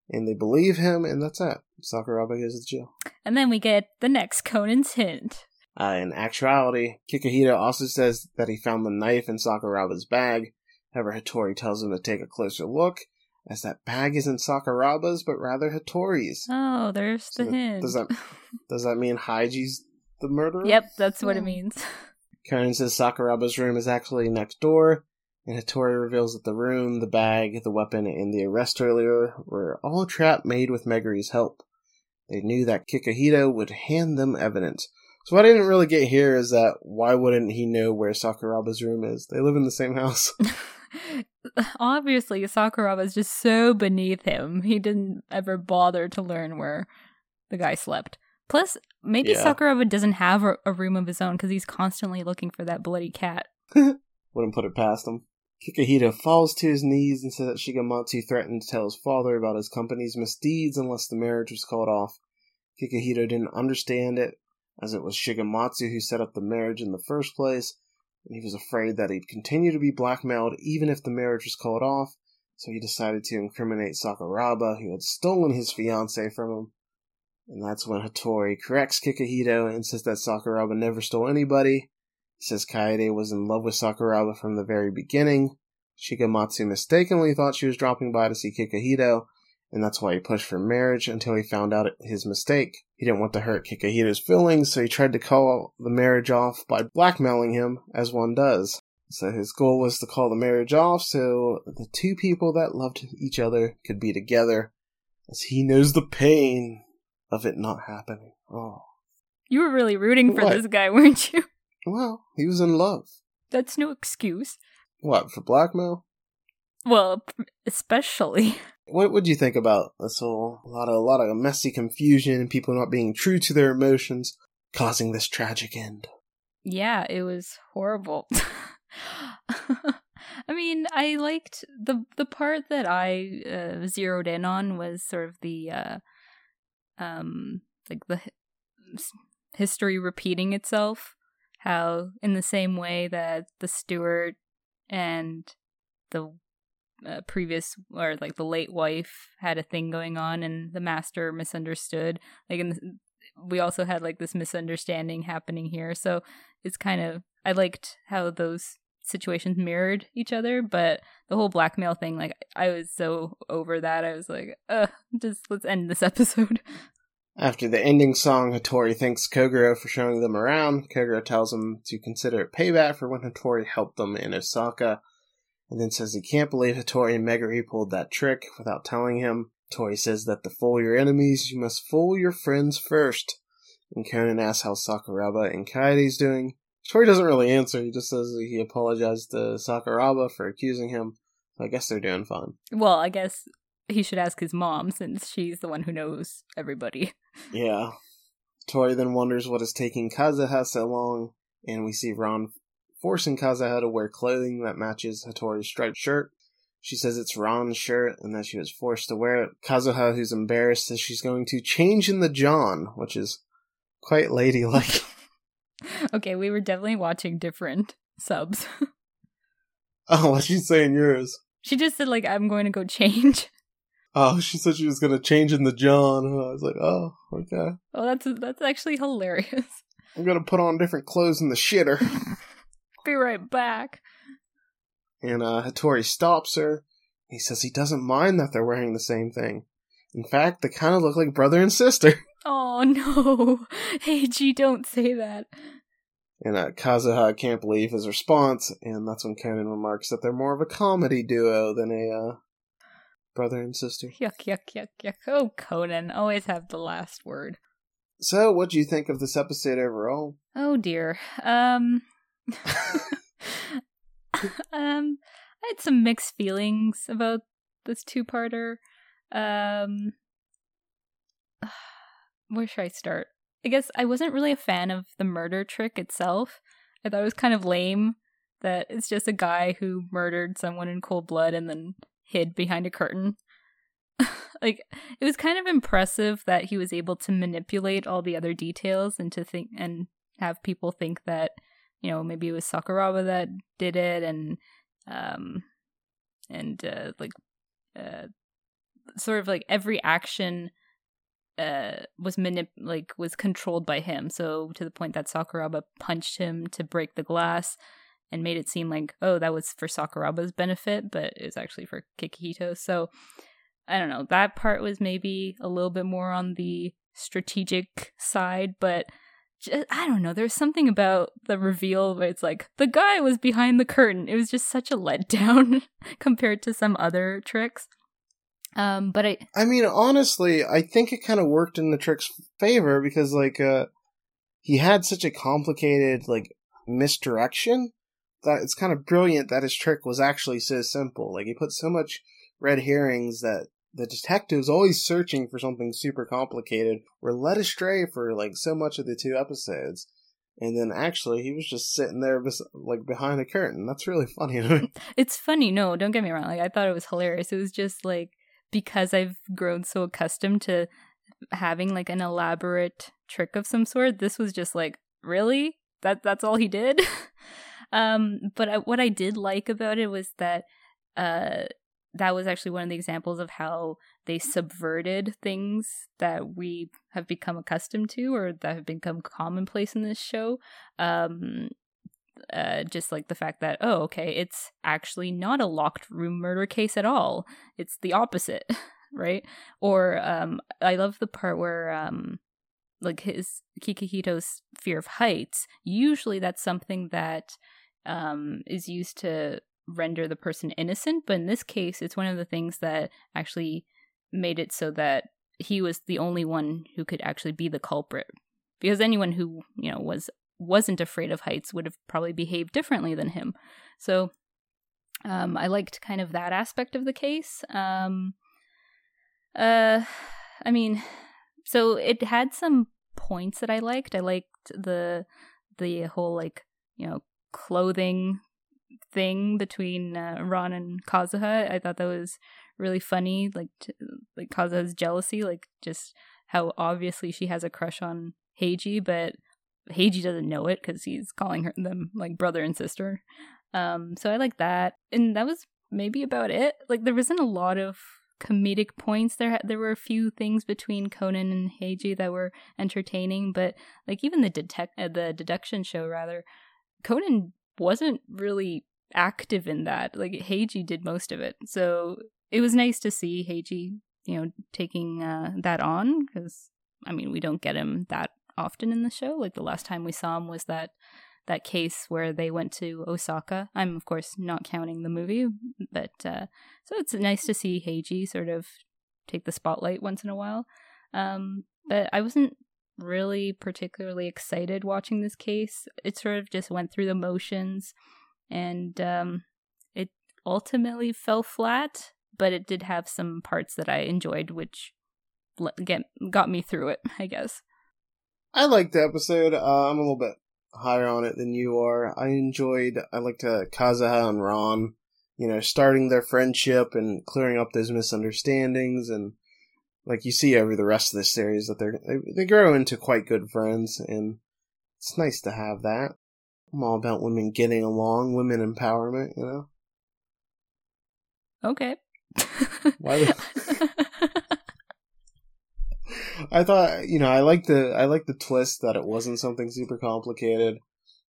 And they believe him, and that's it. Sakuraba goes to jail. And then we get the next Conan's hint. Uh, in actuality, Kikuhito also says that he found the knife in Sakuraba's bag. However, Hattori tells him to take a closer look, as that bag isn't Sakuraba's, but rather Hattori's. Oh, there's the So hint. Does that does that mean Heiji's the murderer? Yep, that's what it means. Conan says Sakuraba's room is actually next door, and Hattori reveals that the room, the bag, the weapon, and the arrest earlier were all a trap made with Megure's help. They knew that Kikuhito would hand them evidence. So what I didn't really get here is that why wouldn't he know where Sakuraba's room is? They live in the same house. Obviously, Sakuraba is just so beneath him. He didn't ever bother to learn where the guy slept. Plus, maybe Yeah. Sakuraba doesn't have a, a room of his own because he's constantly looking for that bloody cat. Wouldn't put it past him. Kikuhito falls to his knees and says that Shigematsu threatened to tell his father about his company's misdeeds unless the marriage was called off. Kikuhito didn't understand it, as it was Shigematsu who set up the marriage in the first place, and he was afraid that he'd continue to be blackmailed even if the marriage was called off, so he decided to incriminate Sakuraba, who had stolen his fiancée from him. And that's when Hattori corrects Kikuhito and says that Sakuraba never stole anybody, he says Kaede was in love with Sakuraba from the very beginning. Shigematsu mistakenly thought she was dropping by to see Kikuhito, and that's why he pushed for marriage until he found out his mistake. He didn't want to hurt Kikuhito's feelings, so he tried to call the marriage off by blackmailing him, as one does. So his goal was to call the marriage off so the two people that loved each other could be together, as he knows the pain of it not happening. Oh. You were really rooting for What? this guy, weren't you? Well, he was in love. That's no excuse. What, for blackmail? Well, especially. What would you think about this whole a lot of a lot of messy confusion and people not being true to their emotions, causing this tragic end? Yeah, it was horrible. I mean, I liked the the part that I uh, zeroed in on was sort of the uh, um like the history repeating itself. How in the same way that the steward and the uh, previous or like the late wife had a thing going on and the master misunderstood like in the, we also had like this misunderstanding happening here so it's kind of I liked how those situations mirrored each other, but the whole blackmail thing, like I was so over that. I was like, uh, just let's end this episode. After the ending song, Hattori thanks Kogoro for showing them around. Kogoro tells him to consider it payback for when Hattori helped them in Osaka, and then says he can't believe Hattori and Megure pulled that trick without telling him. Hattori says that to fool your enemies, you must fool your friends first. And Conan asks how Sakuraba and Kaede's doing. Hattori doesn't really answer, he just says that he apologized to Sakuraba for accusing him. So I guess they're doing fine. Well, I guess he should ask his mom since she's the one who knows everybody. Yeah. Tori then wonders what is taking Kazuha so long, and we see Ran forcing Kazuha to wear clothing that matches Hattori's striped shirt. She says it's Ran's shirt and that she was forced to wear it. Kazuha, who's embarrassed, says she's going to change in the John, which is quite ladylike. okay, we were definitely watching different subs. oh, what'd she say yours? she just said like I'm going to go change. Oh, she said she was going to change in the John. I was like, oh, okay. Oh, that's that's actually hilarious. I'm going to put on different clothes in the shitter. Be right back. and uh, Hattori stops her. He says he doesn't mind that they're wearing the same thing. In fact, they kind of look like brother and sister. Oh no, Heiji, don't say that. And uh, Kazuha can't believe his response, and that's when Conan remarks that they're more of a comedy duo than a uh, brother and sister. Yuck, yuck, yuck, yuck. Oh, Conan, always have the last word. So, what do you think of this episode overall? Oh dear. Um, um, I had some mixed feelings about this two-parter. Um, where should I start? I guess I wasn't really a fan of the murder trick itself. I thought it was kind of lame that it's just a guy who murdered someone in cold blood and then hid behind a curtain. like it was kind of impressive that he was able to manipulate all the other details and to think and have people think that you know maybe it was Sakuraba that did it and um and uh, like uh sort of like every action uh was manip like was controlled by him. So to the point that Sakuraba punched him to break the glass and made it seem like oh that was for Sakuraba's benefit but it was actually for Kikuhito. So I don't know. That part was maybe a little bit more on the strategic side but ju- I don't know there's something about the reveal where it's like the guy was behind the curtain it was just such a letdown compared to some other tricks um but I I mean, honestly, I think it kind of worked in the trick's favor because, like, uh, he had such a complicated, like, misdirection that it's kind of brilliant that his trick was actually so simple. Like he put so much red herrings that the detectives always searching for something super complicated were led astray for like so much of the two episodes. And then actually, he was just sitting there, like behind a curtain. That's really funny. it's funny. No, don't get me wrong. Like I thought it was hilarious. It was just like because I've grown so accustomed to having like an elaborate trick of some sort. This was just like really that. That's all he did. um, but I, what I did like about it was that uh that was actually one of the examples of how they subverted things that we have become accustomed to or that have become commonplace in this show. Um, uh, just like the fact that, oh, okay, it's actually not a locked room murder case at all. It's the opposite, right? Or um, I love the part where um, like his Kikuhito's fear of heights. Usually, that's something that um, is used to render the person innocent, but in this case, it's one of the things that actually made it so that he was the only one who could actually be the culprit. Because anyone who, you know, was wasn't afraid of heights would have probably behaved differently than him. So um, I liked kind of that aspect of the case. Um, uh, I mean, so it had some points that I liked. I liked the the whole like you know clothing thing between uh, Ran and Kazuha. I thought that was really funny, like t- like Kazuha's jealousy, like just how obviously she has a crush on Heiji, but Heiji doesn't know it because he's calling her them like brother and sister. Um, so I like that, and that was maybe about it. Like there wasn't a lot of comedic points. There there were a few things between Conan and Heiji that were entertaining, but like even the detect uh, the deduction show rather, Conan wasn't really active in that. Like Heiji did most of it. So it was nice to see Heiji, you know, taking uh, that on because I mean we don't get him that often in the show. Like the last time we saw him was that that case where they went to Osaka. I'm of course not counting the movie, but uh, so it's nice to see Heiji sort of take the spotlight once in a while. Um, but I wasn't really particularly excited watching this case. It sort of just went through the motions and um, it ultimately fell flat, but it did have some parts that I enjoyed, which get got me through it, I guess. I liked the episode. Uh, I'm a little bit higher on it than you are. I enjoyed. I liked uh, Kazuha and Ran. You know, starting their friendship and clearing up those misunderstandings, and like you see over the rest of the series that they're they, they grow into quite good friends, and it's nice to have that. I'm all about women getting along, women empowerment, you know? Okay. Why I thought, you know, I like the I like the twist that it wasn't something super complicated.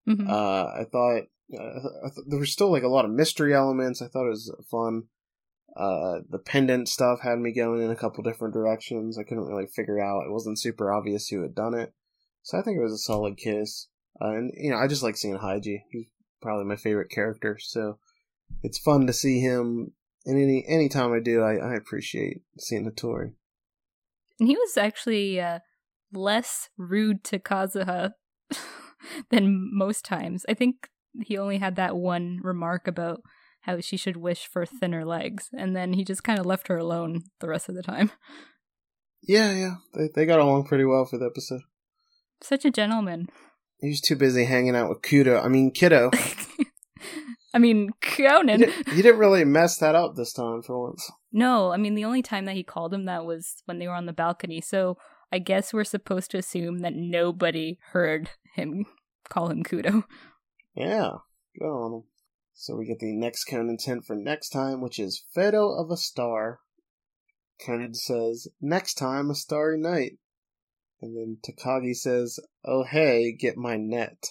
Mm-hmm. Uh, I thought uh, I th- there was still like a lot of mystery elements. I thought it was fun. Uh, the pendant stuff had me going in a couple different directions. I couldn't really figure out. It wasn't super obvious who had done it, so I think it was a solid kiss. Uh, and you know, I just like seeing Heiji. He's probably my favorite character, so it's fun to see him. And any any time I do, I, I appreciate seeing Hattori. And he was actually uh, less rude to Kazuha than most times. I think he only had that one remark about how she should wish for thinner legs, and then he just kind of left her alone the rest of the time. Yeah, yeah, they they got along pretty well for the episode. Such a gentleman. He was too busy hanging out with Kudo. I mean, Kiddo. I mean, Conan. He, did, he didn't really mess that up this time for once. No, I mean, the only time that he called him that was when they were on the balcony. So I guess we're supposed to assume that nobody heard him call him Kudo. Yeah, go on him. So we get the next Conan tent for next time, which is Photo of a Star. Conan says, Next time, a starry night. And then Takagi says, "Oh hey, get my net."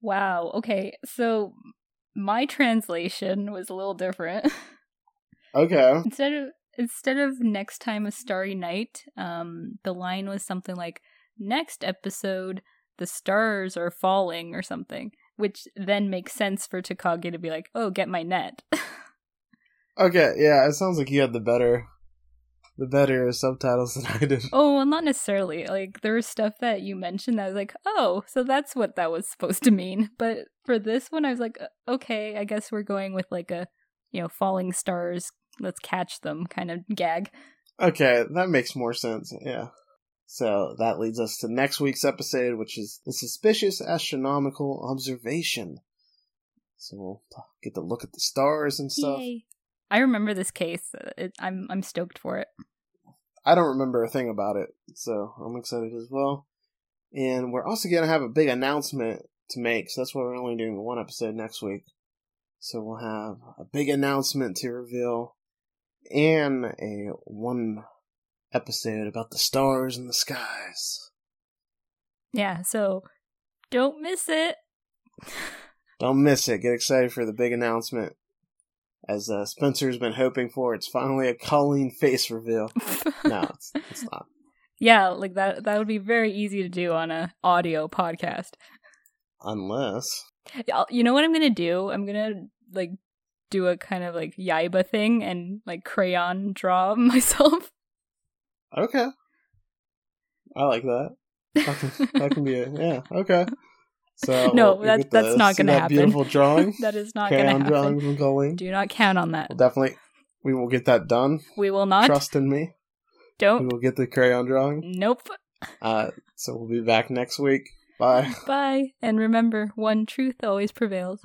Wow. Okay. So my translation was a little different. Okay. instead of instead of next time a starry night, um the line was something like next episode the stars are falling or something, which then makes sense for Takagi to be like, "Oh, get my net." okay, yeah, it sounds like you had the better the better subtitles than I did. Oh, well, not necessarily. Like there was stuff that you mentioned that I was like, oh, so that's what that was supposed to mean. But for this one, I was like, okay, I guess we're going with like a, you know, falling stars, let's catch them kind of gag. Okay, that makes more sense. Yeah. So that leads us to next week's episode, which is the suspicious astronomical observation. So we'll get to look at the stars and stuff. Yay. I remember this case. It, I'm I'm stoked for it. I don't remember a thing about it, so I'm excited as well. And we're also going to have a big announcement to make, so that's why we're only doing one episode next week. So we'll have a big announcement to reveal and a one episode about the stars and the skies. Yeah, so don't miss it. Don't miss it. Get excited for the big announcement. As uh, Spencer's been hoping for, it's finally a Colleen face reveal. No, it's, it's not. yeah, like that that would be very easy to do on a audio podcast. Unless. You know what I'm gonna do? I'm gonna like do a kind of like Yaiba thing and like crayon draw myself. Okay. I like that. That can, that can be a yeah. Okay. So No, that- that's the- not gonna that happen. Beautiful drawing, that is not crayon drawing happen. Colleen. Do not count on that. We'll definitely, we will get that done. We will not. Trust in me. Don't. We will get the crayon drawing. Nope. Uh, so we'll be back next week. Bye. Bye. And remember, one truth always prevails.